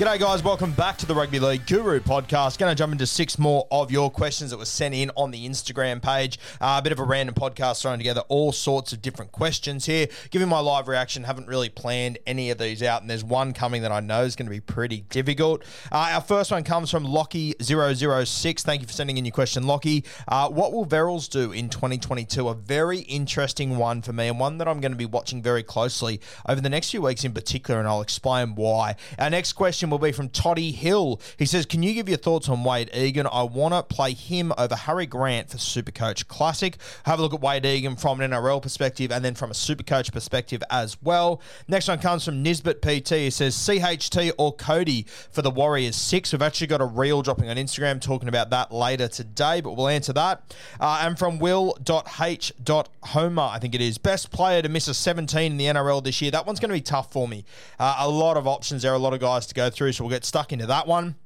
G'day, guys. Welcome back to the Rugby League Guru podcast. Going to jump into six more of your questions that were sent in on the Instagram page. Uh, a bit of a random podcast thrown together all sorts of different questions here. Giving my live reaction, haven't really planned any of these out, and there's one coming that I know is going to be pretty difficult. Uh, our first one comes from Lockie006. Thank you for sending in your question, Lockie. Uh, what will Verrills do in 2022? A very interesting one for me, and one that I'm going to be watching very closely over the next few weeks in particular, and I'll explain why. Our next question will be from Toddy Hill. He says, Can you give your thoughts on Wade Egan? I want to play him over Harry Grant for Supercoach Classic. Have a look at Wade Egan from an NRL perspective and then from a Supercoach perspective as well. Next one comes from Nisbet PT. He says, CHT or Kodi for the Warriors 6. We've actually got a reel dropping on Instagram talking about that later today, but we'll answer that. Uh, and from Will.H.Homer, I think it is, best player to miss a 17 in the NRL this year. That one's going to be tough for me. Uh, a lot of options there, a lot of guys to go through, so we'll get stuck into that one.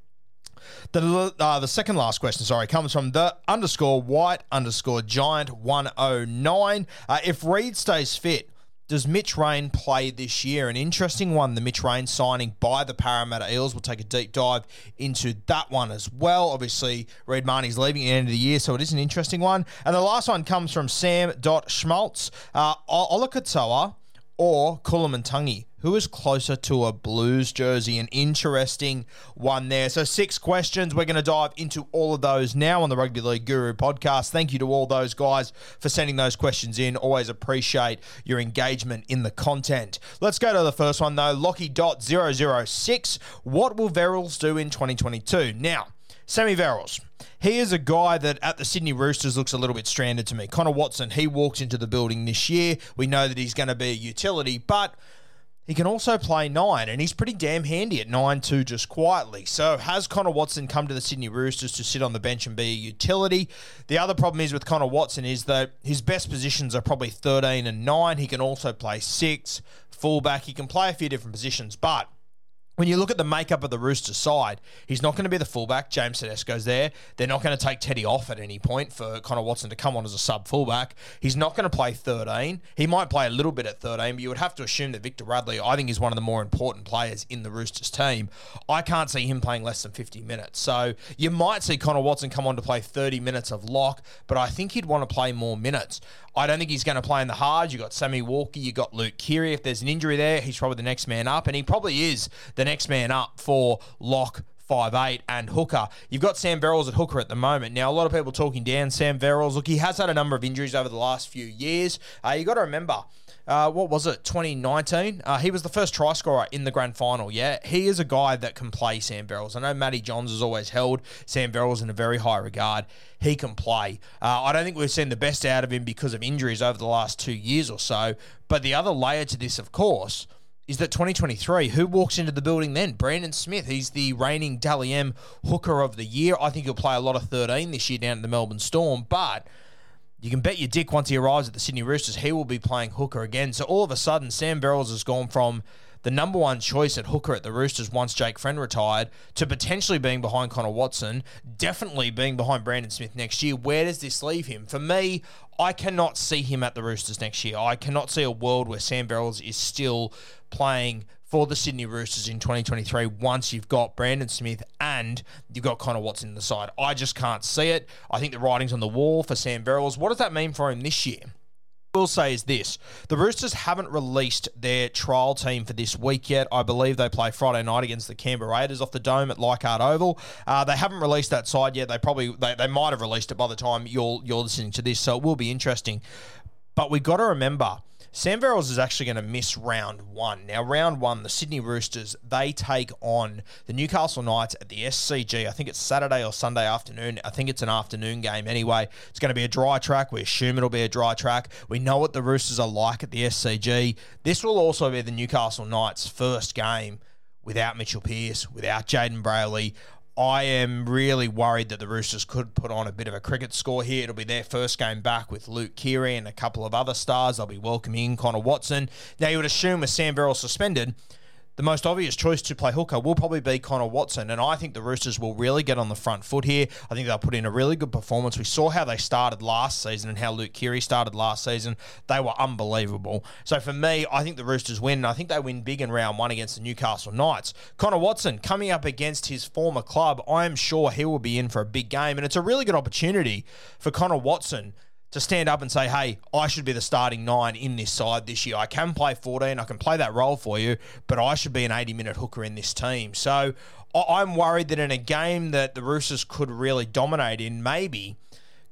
The uh, the second last question, sorry, comes from the underscore white underscore giant 109. Uh, if Reed stays fit, does Mitch Rein play this year? An interesting one, the Mitch Rein signing by the Parramatta Eels. We'll take a deep dive into that one as well. Obviously, Reed Mahoney's leaving at the end of the year, so it is an interesting one. And the last one comes from Sam Schmaltz. Uh, Olakau'atu or Koloamatangi? Who is closer to a Blues jersey? An interesting one there. So, six questions. We're going to dive into all of those now on the Rugby League Guru podcast. Thank you to all those guys for sending those questions in. Always appreciate your engagement in the content. Let's go to the first one, though. Lockie.006. What will Verrills do in 2022? Now, Sammy Verrills. He is a guy that at the Sydney Roosters looks a little bit stranded to me. Connor Watson, he walks into the building this year. We know that he's going to be a utility, but he can also play nine, and he's pretty damn handy at nine too, just quietly. So has Connor Watson come to the Sydney Roosters to sit on the bench and be a utility? The other problem is with Connor Watson is that his best positions are probably 13 and 9. He can also play 6, fullback. He can play a few different positions, but when you look at the makeup of the Roosters side, he's not going to be the fullback. James Tedesco's there. They're not going to take Teddy off at any point for Connor Watson to come on as a sub fullback. He's not going to play 13. He might play a little bit at 13, but you would have to assume that Victor Radley, I think, is one of the more important players in the Roosters team. I can't see him playing less than 50 minutes. So you might see Connor Watson come on to play 30 minutes of lock, but I think he'd want to play more minutes. I don't think he's going to play in the hard. You've got Sammy Walker, you've got Luke Keary. If there's an injury there, he's probably the next man up, and he probably is the next man up for lock five eight and hooker. You've got Sam Verrills at hooker at the moment. Now, a lot of people talking down Sam Verrills. Look, he has had a number of injuries over the last few years. Uh, you got to remember. Uh, what was it, 2019? Uh, he was the first try scorer in the grand final, yeah? He is a guy that can play Sam Verrills. I know Matty Johns has always held Sam Verrills in a very high regard. He can play. Uh, I don't think we've seen the best out of him because of injuries over the last two years or so. But the other layer to this, of course, is that 2023, who walks into the building then? Brandon Smith. He's the reigning Dally M hooker of the year. I think he'll play a lot of 13 this year down at the Melbourne Storm, but you can bet your dick once he arrives at the Sydney Roosters, he will be playing hooker again. So all of a sudden, Sam Verrills has gone from the number one choice at hooker at the Roosters once Jake Friend retired to potentially being behind Connor Watson, definitely being behind Brandon Smith next year. Where does this leave him? For me, I cannot see him at the Roosters next year. I cannot see a world where Sam Verrills is still playing for the Sydney Roosters in 2023 once you've got Brandon Smith and you've got Connor Watson in the side. I just can't see it. I think the writing's on the wall for Sam Verrills. What does that mean for him this year? Will say is this the Roosters haven't released their trial team for this week yet. I believe they play Friday night against the Canberra Raiders off the dome at Leichhardt Oval. Uh, they haven't released that side yet. They probably they, they might have released it by the time you're you're listening to this, so it will be interesting. But we've got to remember Sam Verrills is actually going to miss round one. Now, round one, the Sydney Roosters, they take on the Newcastle Knights at the SCG. I think it's Saturday or Sunday afternoon. I think it's an afternoon game anyway. It's going to be a dry track. We assume it'll be a dry track. We know what the Roosters are like at the SCG. This will also be the Newcastle Knights' first game without Mitchell Pearce, without Jayden Brailey. I am really worried that the Roosters could put on a bit of a cricket score here. It'll be their first game back with Luke Keary and a couple of other stars. They'll be welcoming Connor Watson. Now, you would assume with Sam Verrill suspended, the most obvious choice to play hooker will probably be Connor Watson. And I think the Roosters will really get on the front foot here. I think they'll put in a really good performance. We saw how they started last season and how Luke Keary started last season. They were unbelievable. So for me, I think the Roosters win. I think they win big in round one against the Newcastle Knights. Connor Watson coming up against his former club. I am sure he will be in for a big game. And it's a really good opportunity for Connor Watson to stand up and say, hey, I should be the starting nine in this side this year. I can play 14, I can play that role for you, but I should be an 80 minute hooker in this team. So I'm worried that in a game that the Roosters could really dominate in, maybe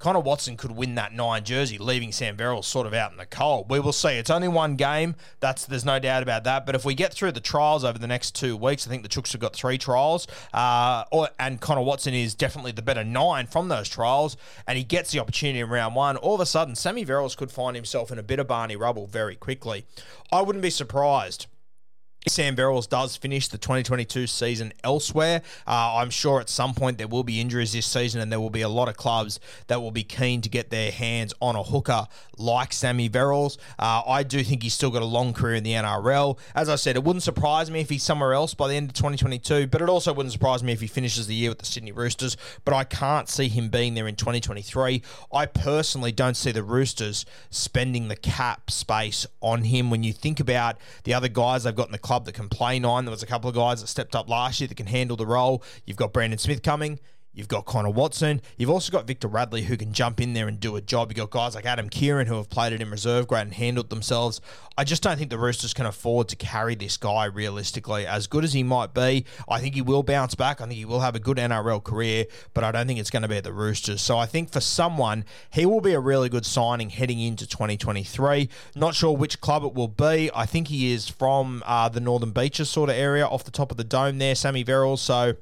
Connor Watson could win that nine jersey, leaving Sam Verrill sort of out in the cold. We will see. It's only one game. That's there's no doubt about that. But if we get through the trials over the next two weeks, I think the Chooks have got three trials, uh, or, and Connor Watson is definitely the better nine from those trials, and he gets the opportunity in round one. All of a sudden, Sammy Verrills could find himself in a bit of Barney rubble very quickly. I wouldn't be surprised Sam Verrills does finish the 2022 season elsewhere. Uh, I'm sure at some point there will be injuries this season, and there will be a lot of clubs that will be keen to get their hands on a hooker like Sammy Verrills. Uh, I do think he's still got a long career in the NRL. As I said, it wouldn't surprise me if he's somewhere else by the end of 2022, but it also wouldn't surprise me if he finishes the year with the Sydney Roosters. But I can't see him being there in 2023. I personally don't see the Roosters spending the cap space on him. When you think about the other guys they've got in the club, club that can play nine. There was a couple of guys that stepped up last year that can handle the role. You've got Brandon Smith coming. You've got Connor Watson. You've also got Victor Radley who can jump in there and do a job. You've got guys like Adam Keighran, who have played it in reserve grade and handled themselves. I just don't think the Roosters can afford to carry this guy realistically. As good as he might be, I think he will bounce back. I think he will have a good NRL career, but I don't think it's going to be at the Roosters. So I think for someone, he will be a really good signing heading into 2023. Not sure which club it will be. I think he is from uh, the Northern Beaches sort of area off the top of the dome there, Sammy Verrill. So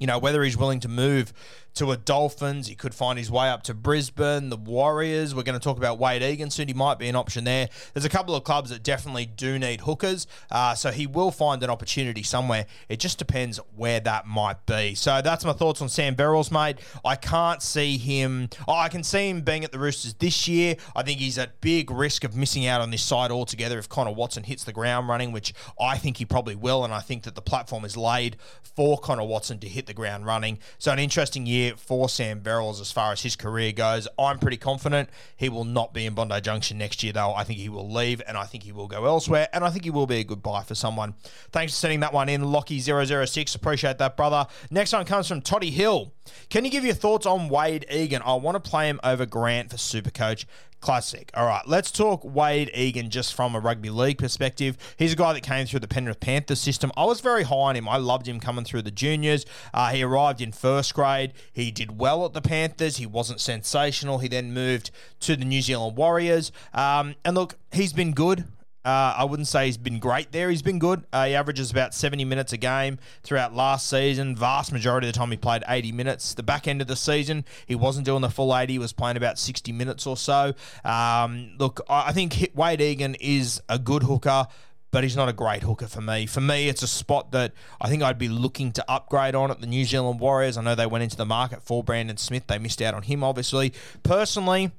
you know, whether he's willing to move to a Dolphins. He could find his way up to Brisbane, the Warriors. We're going to talk about Wade Egan soon. He might be an option there. There's a couple of clubs that definitely do need hookers, uh, so he will find an opportunity somewhere. It just depends where that might be. So that's my thoughts on Sam Verrills, mate. I can't see him. Oh, I can see him being at the Roosters this year. I think he's at big risk of missing out on this side altogether if Connor Watson hits the ground running, which I think he probably will, and I think that the platform is laid for Connor Watson to hit the ground running. So an interesting year year for Sam Verrills as far as his career goes. I'm pretty confident he will not be in Bondi Junction next year, though. I think he will leave and I think he will go elsewhere, and I think he will be a good buy for someone. Thanks for sending that one in, Lockie006. Appreciate that, brother. Next one comes from Toddy Hill. Can you give your thoughts on Wade Egan? I want to play him over Grant for Supercoach. Classic. All right, let's talk Wade Egan just from a rugby league perspective. He's a guy that came through the Penrith Panthers system. I was very high on him. I loved him coming through the juniors. Uh, he arrived in first grade. He did well at the Panthers. He wasn't sensational. He then moved to the New Zealand Warriors. Um, and look, he's been good. Uh, I wouldn't say he's been great there. He's been good. Uh, he averages about 70 minutes a game throughout last season. Vast majority of the time, he played 80 minutes. The back end of the season, he wasn't doing the full 80. He was playing about 60 minutes or so. Um, look, I think Wade Egan is a good hooker but he's not a great hooker for me. For me, it's a spot that I think I'd be looking to upgrade on at the New Zealand Warriors. I know they went into the market for Brandon Smith. They missed out on him, obviously. Personally,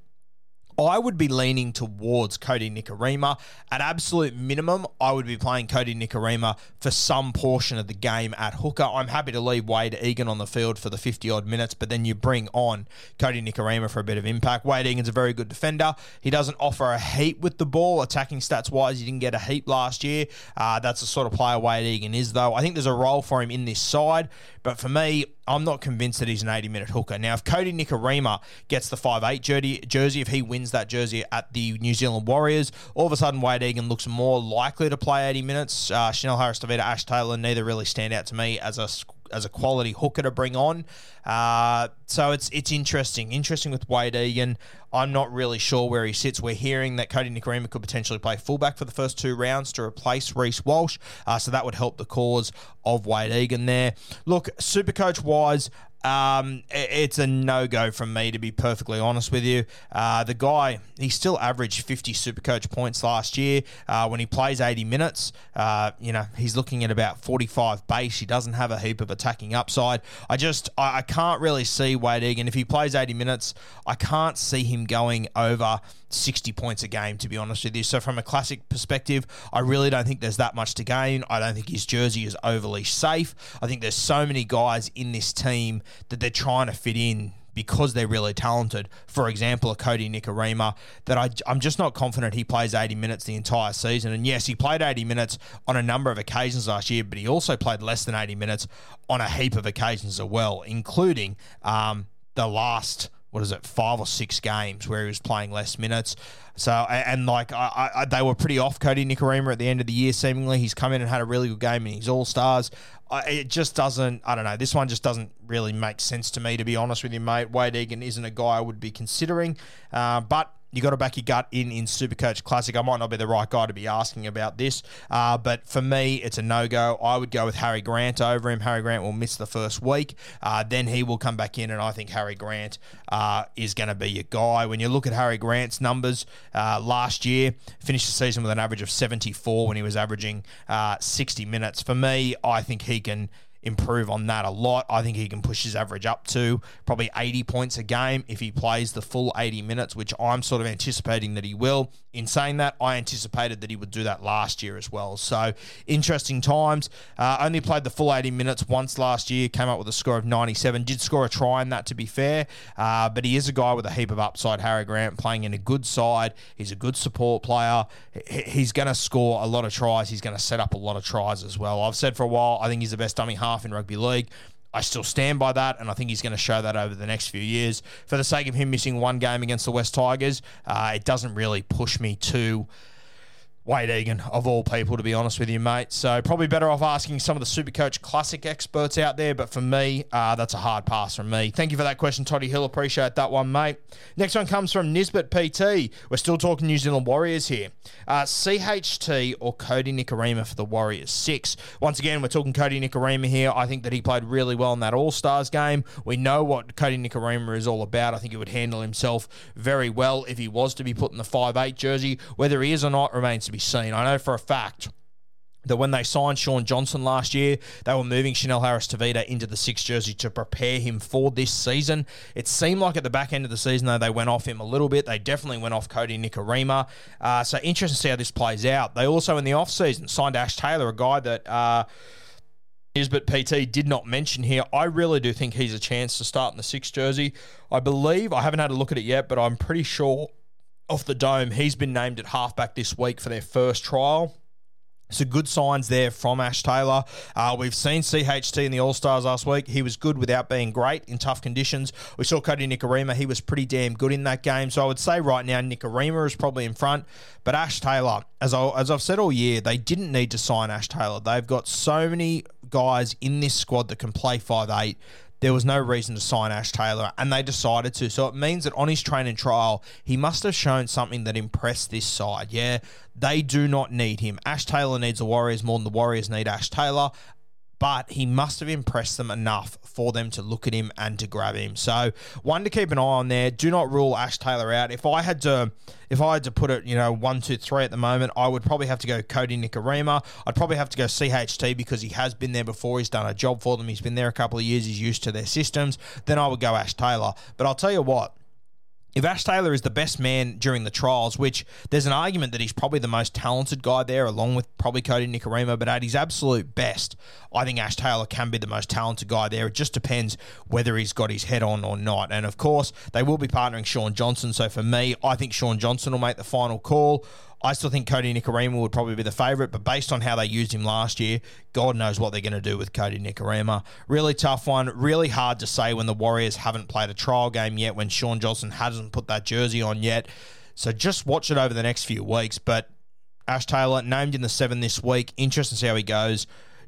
I would be leaning towards Kodi Nikorima. At absolute minimum, I would be playing Kodi Nikorima for some portion of the game at hooker. I'm happy to leave Wade Egan on the field for the 50 odd minutes, but then you bring on Kodi Nikorima for a bit of impact. Wade Egan's a very good defender. He doesn't offer a heap with the ball. Attacking stats wise, he didn't get a heap last year. Uh, that's the sort of player Wade Egan is, though. I think there's a role for him in this side, but for me, I'm not convinced that he's an 80 minute hooker. Now, if Kodi Nikorima gets the 5'8 jersey, jersey, if he wins that jersey at the New Zealand Warriors, all of a sudden Wade Egan looks more likely to play 80 minutes. Uh, Chanel Harris Tavita, Ash Taylor, neither really stand out to me as a as a quality hooker to bring on. Uh, so it's it's interesting. Interesting with Wade Egan. I'm not really sure where he sits. We're hearing that Kodi Nikorima could potentially play fullback for the first two rounds to replace Reece Walsh. Uh, so that would help the cause of Wade Egan there. Look, super coach wise, um, it's a no go from me, to be perfectly honest with you. Uh, the guy, he still averaged 50 Supercoach points last year. Uh, when he plays 80 minutes, uh, you know, he's looking at about 45 base. He doesn't have a heap of attacking upside. I just, I, I can't really see Wade Egan. If he plays 80 minutes, I can't see him going over 60 points a game, to be honest with you. So, from a classic perspective, I really don't think there's that much to gain. I don't think his jersey is overly safe. I think there's so many guys in this team that they're trying to fit in because they're really talented. For example, a Kodi Nikorima, that I, I'm just not confident he plays 80 minutes the entire season. And yes, he played 80 minutes on a number of occasions last year, but he also played less than 80 minutes on a heap of occasions as well, including um, the last what is it, five or six games where he was playing less minutes. So, and, and like, I, I, they were pretty off Kodi Nikorima at the end of the year, seemingly. He's come in and had a really good game in his All Stars. it just doesn't, I don't know, this one just doesn't really make sense to me, to be honest with you, mate. Wade Egan isn't a guy I would be considering. Uh, but you got to back your gut in in Supercoach Classic. I might not be the right guy to be asking about this, uh, but for me, it's a no go. I would go with Harry Grant over him. Harry Grant will miss the first week, uh, then he will come back in, and I think Harry Grant uh, is going to be your guy. When you look at Harry Grant's numbers uh, last year, finished the season with an average of 74 when he was averaging uh, 60 minutes. For me, I think he can improve on that a lot. I think he can push his average up to probably 80 points a game if he plays the full 80 minutes, which I'm sort of anticipating that he will. In saying that, I anticipated that he would do that last year as well. So interesting times. Uh, only played the full 80 minutes once last year, came up with a score of 97. Did score a try in that, to be fair, uh, but he is a guy with a heap of upside. Harry Grant playing in a good side. He's a good support player. He's going to score a lot of tries. He's going to set up a lot of tries as well. I've said for a while, I think he's the best dummy half half in rugby league. I still stand by that, and I think he's going to show that over the next few years. For the sake of him missing one game against the West Tigers, uh, it doesn't really push me to Wade Egan, of all people, to be honest with you, mate. So probably better off asking some of the Supercoach Classic experts out there. But for me, uh, that's a hard pass from me. Thank you for that question, Toddy Hill. Appreciate that one, mate. Next one comes from Nisbet PT. We're still talking New Zealand Warriors here. Uh, CHT or Kodi Nikorima for the Warriors? Six. Once again, we're talking Kodi Nikorima here. I think that he played really well in that All Stars game. We know what Kodi Nikorima is all about. I think he would handle himself very well if he was to be put in the five eight jersey. Whether he is or not remains to be seen. I know for a fact that when they signed Shaun Johnson last year, they were moving Chanel Harris Tavita into the six jersey to prepare him for this season. It seemed like at the back end of the season, though, they went off him a little bit. They definitely went off Kodi Nikorima. Uh, so interesting to see how this plays out. They also, in the offseason, signed Ash Taylor, a guy that. Uh, PT did not mention here. I really do think he's a chance to start in the six jersey. I believe, I haven't had a look at it yet, but I'm pretty sure off the dome. He's been named at halfback this week for their first trial. So good signs there from Ash Taylor. Uh, we've seen CHT in the All Stars last week. He was good without being great in tough conditions. We saw Kodi Nikorima. He was pretty damn good in that game. So I would say right now Nikorima is probably in front. But Ash Taylor, as, I, as I've said all year, they didn't need to sign Ash Taylor. They've got so many guys in this squad that can play five eight there was no reason to sign Ash Taylor, and they decided to. So it means that on his training trial, he must have shown something that impressed this side. Yeah, they do not need him. Ash Taylor needs the Warriors more than the Warriors need Ash Taylor but he must have impressed them enough for them to look at him and to grab him. So one to keep an eye on there. Do not rule Ash Taylor out. If I had to, if I had to put it, you know, one, two, three at the moment, I would probably have to go Kodi Nikorima. I'd probably have to go CHT because he has been there before. He's done a job for them. He's been there a couple of years. He's used to their systems. Then I would go Ash Taylor. But I'll tell you what if Ash Taylor is the best man during the trials, which there's an argument that he's probably the most talented guy there, along with probably Kodi Nikorima, but at his absolute best, I think Ash Taylor can be the most talented guy there. It just depends whether he's got his head on or not. And of course, they will be partnering Shaun Johnson. So for me, I think Shaun Johnson will make the final call. I still think Kodi Nikorima would probably be the favourite, but based on how they used him last year, God knows what they're going to do with Kodi Nikorima. Really tough one. Really hard to say when the Warriors haven't played a trial game yet, when Shaun Johnson hasn't put that jersey on yet. So just watch it over the next few weeks. But Ash Taylor named in the seven this week. Interesting to see how he goes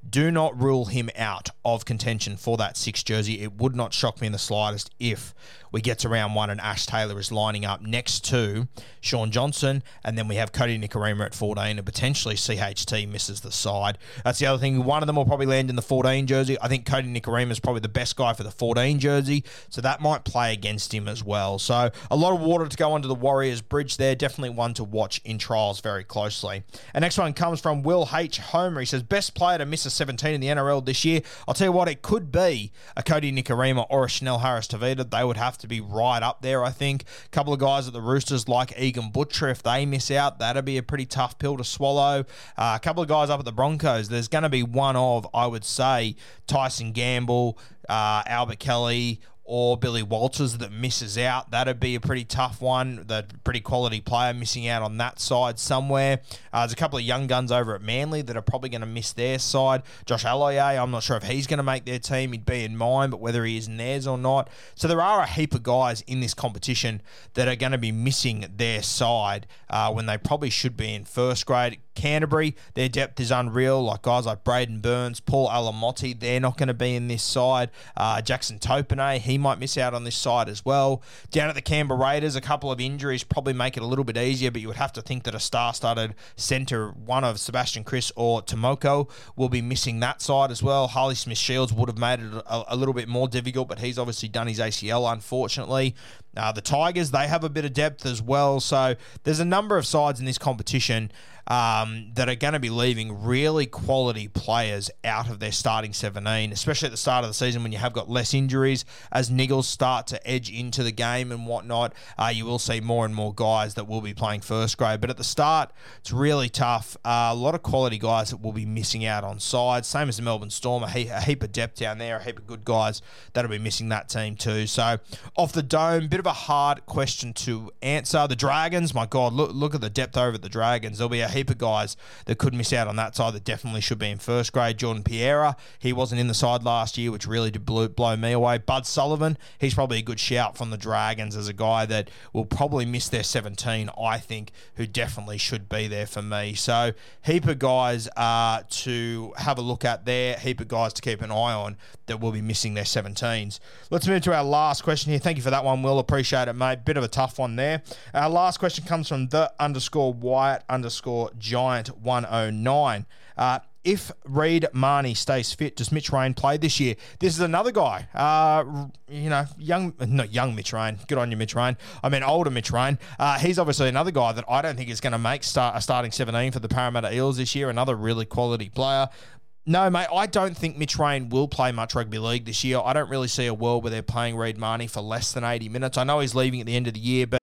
do not rule him out of contention for that six jersey. It would not shock me in the slightest if we get to round one and Ash Taylor is lining up next to Shaun Johnson, and then we have Kodi Nikorima at 14, and potentially CHT misses the side. That's the other thing. One of them will probably land in the 14 jersey. I think Kodi Nikorima is probably the best guy for the 14 jersey, so that might play against him as well. So a lot of water to go under the Warriors bridge there. Definitely one to watch in trials very closely. And next one comes from Will H. Homer. He says, best player to miss a 17 in the NRL this year. I'll tell you what, it could be a Kodi Nikorima or a Chanel Harris Tavita. They would have to to be right up there, I think. A couple of guys at the Roosters like Egan Butcher, if they miss out, that'd be a pretty tough pill to swallow. Uh, a couple of guys up at the Broncos, there's going to be one of, I would say, Tyson Gamble, uh, Albert Kelly, or Billy Walters that misses out. That'd be a pretty tough one. The pretty quality player missing out on that side somewhere. Uh, there's a couple of young guns over at Manly that are probably going to miss their side. Josh Aloiai, I'm not sure if he's going to make their team. He'd be in mine, but whether he is in theirs or not. So there are a heap of guys in this competition that are going to be missing their side uh, when they probably should be in first grade. Canterbury, their depth is unreal. Like guys like Braidon Burns, Paul Alamoti, they're not going to be in this side. Uh, Jackson Topine, he might miss out on this side as well. Down at the Canberra Raiders, a couple of injuries probably make it a little bit easier, but you would have to think that a star-studded centre, one of Sebastian Kris or Timoko, will be missing that side as well. Harley Smith Shields would have made it a, a little bit more difficult, but he's obviously done his ACL, unfortunately. Uh, the Tigers, they have a bit of depth as well. So there's a number of sides in this competition um, that are going to be leaving really quality players out of their starting 17, especially at the start of the season when you have got less injuries. As niggles start to edge into the game and whatnot, uh, you will see more and more guys that will be playing first grade. But at the start, it's really tough. Uh, a lot of quality guys that will be missing out on sides, same as the Melbourne Storm, a heap, a heap of depth down there, a heap of good guys that'll be missing that team too. So off the dome, bit of a hard question to answer. The Dragons, my God, look look at the depth over at the Dragons. There'll be a heap of guys that could miss out on that side that definitely should be in first grade. Jordan Pereira, he wasn't in the side last year, which really did blow, blow me away. Bud Sullivan, he's probably a good shout from the Dragons as a guy that will probably miss their 17, I think, who definitely should be there for me. So, heap of guys uh, to have a look at there, heap of guys to keep an eye on that will be missing their 17s. Let's move to our last question here. Thank you for that one, Will. Appreciate it, mate. Bit of a tough one there. Our last question comes from the underscore Wyatt underscore Giant 109. Uh, if Reed Mahoney stays fit, does Mitch Rein play this year? This is another guy. Uh, you know, young, not young Mitch Rein. Good on you, Mitch Rein. I mean, older Mitch Rein. Uh, he's obviously another guy that I don't think is going to make start a starting 17 for the Parramatta Eels this year. Another really quality player. No, mate, I don't think Mitch Rein will play much rugby league this year. I don't really see a world where they're playing Reed Mahoney for less than 80 minutes. I know he's leaving at the end of the year, but.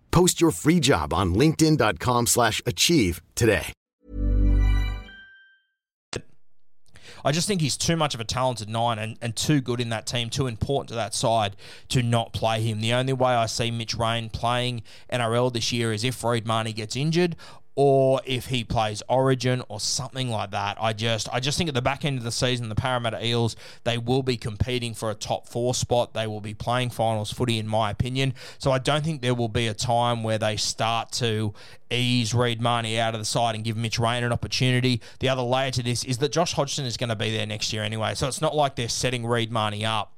Post your free job on linkedin.com/achieve slash achieve today. I just think he's too much of a talented nine and, and too good in that team, too important to that side to not play him. The only way I see Mitch Rein playing NRL this year is if Reed Mahoney gets injured or if he plays Origin or something like that. I just I just think at the back end of the season, the Parramatta Eels they will be competing for a top four spot. They will be playing finals footy, in my opinion. So I don't think there will be a time where they start to ease Reed Mahoney out of the side and give Mitch Rein an opportunity. The other layer to this is that Josh Hodgson is going to be there next year anyway, so it's not like they're setting Reed Mahoney up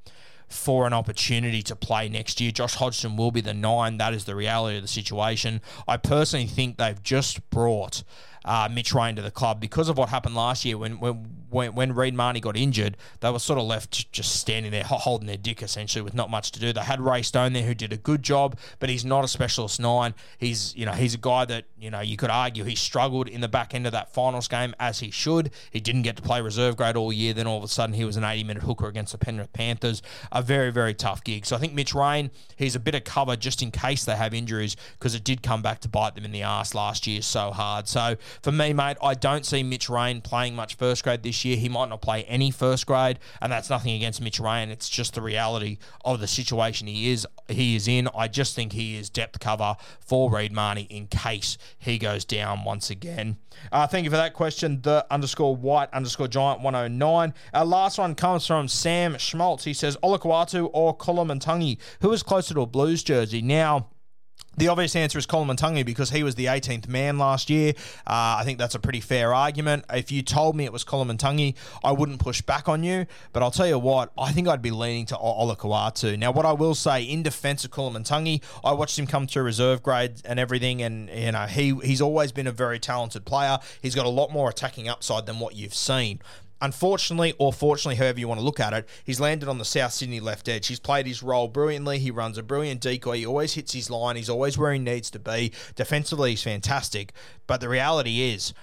for an opportunity to play next year. Josh Hodgson will be the nine. That is the reality of the situation. I personally think they've just brought uh, Mitch Rein to the club because of what happened last year when when when, when Reed Mahoney got injured. They were sort of left just standing there holding their dick essentially with not much to do. They had Ray Stone there who did a good job, but he's not a specialist nine. He's you know he's a guy that you know you could argue he struggled in the back end of that finals game as he should. He didn't get to play reserve grade all year. Then all of a sudden he was an 80 minute hooker against the Penrith Panthers. A very very tough gig. So I think Mitch Rein he's a bit of cover just in case they have injuries because it did come back to bite them in the ass last year so hard. So for me, mate, I don't see Mitch Rein playing much first grade this year. He might not play any first grade, and that's nothing against Mitch Rein. It's just the reality of the situation he is he is in. I just think he is depth cover for Reed Mahoney in case he goes down once again. Uh, thank you for that question. The underscore white underscore giant 109. Our last one comes from Sam Schmaltz. He says Olakau'atu or Koloamatangi. Who is closer to a Blues jersey? Now, the obvious answer is Colin Koloamatangi because he was the 18th man last year. Uh, I think that's a pretty fair argument. If you told me it was Colin Koloamatangi, I wouldn't push back on you. But I'll tell you what, I think I'd be leaning to Olakau'atu. Now, what I will say in defence of Colin Koloamatangi, I watched him come through reserve grade and everything, and you know he he's always been a very talented player. He's got a lot more attacking upside than what you've seen. Unfortunately, or fortunately, however you want to look at it, he's landed on the South Sydney left edge. He's played his role brilliantly. He runs a brilliant decoy. He always hits his line. He's always where he needs to be. Defensively, he's fantastic. But the reality is,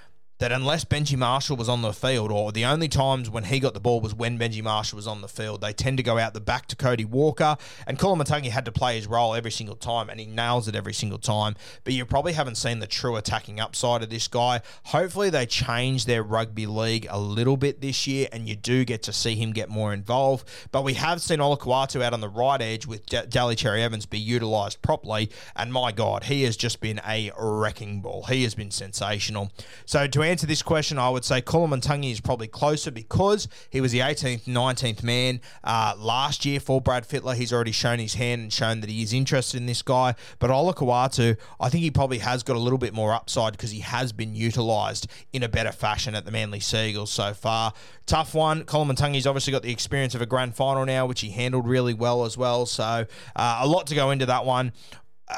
that unless Benji Marshall was on the field, or the only times when he got the ball was when Benji Marshall was on the field, they tend to go out the back to Cody Walker. And Koloamatangi had to play his role every single time, and he nails it every single time. But you probably haven't seen the true attacking upside of this guy. Hopefully, they change their rugby league a little bit this year, and you do get to see him get more involved. But we have seen Olakau'atu out on the right edge with D- Daly Cherry Evans be utilised properly, and my God, he has just been a wrecking ball. He has been sensational. So to answer this question, I would say Koloamatangi is probably closer because he was the 18th, 19th man uh, last year for Brad Fittler. He's already shown his hand and shown that he is interested in this guy. But Olakau'atu, I think he probably has got a little bit more upside because he has been utilised in a better fashion at the Manly Seagulls so far. Tough one. Koloamatangi's obviously got the experience of a grand final now, which he handled really well as well. So uh, a lot to go into that one.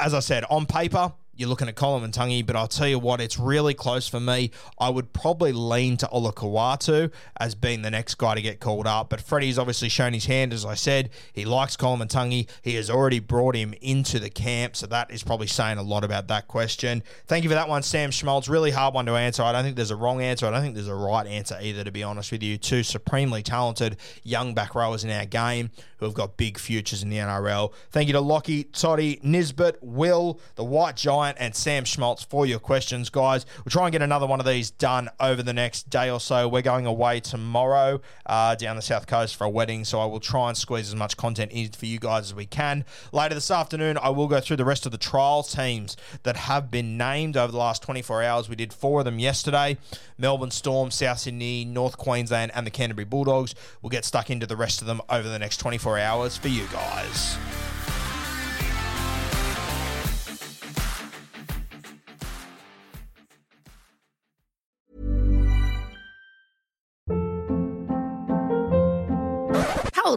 As I said, on paper, you're looking at Koloamatangi, but I'll tell you what, it's really close for me. I would probably lean to Olakau'atu as being the next guy to get called up. But Freddie's obviously shown his hand, as I said. He likes Koloamatangi. He has already brought him into the camp, so that is probably saying a lot about that question. Thank you for that one, Sam Schmaltz. Really hard one to answer. I don't think there's a wrong answer. I don't think there's a right answer either, to be honest with you. Two supremely talented young back rowers in our game who have got big futures in the NRL. Thank you to Lockie, Toddy, Nisbet, Will, the White Giant, and Sam Schmaltz for your questions, guys. We'll try and get another one of these done over the next day or so. We're going away tomorrow uh, down the south coast for a wedding, so I will try and squeeze as much content in for you guys as we can. Later this afternoon, I will go through the rest of the trial teams that have been named over the last 24 hours. We did four of them yesterday Melbourne Storm, South Sydney, North Queensland, and the Canterbury Bulldogs. We'll get stuck into the rest of them over the next 24 hours for you guys.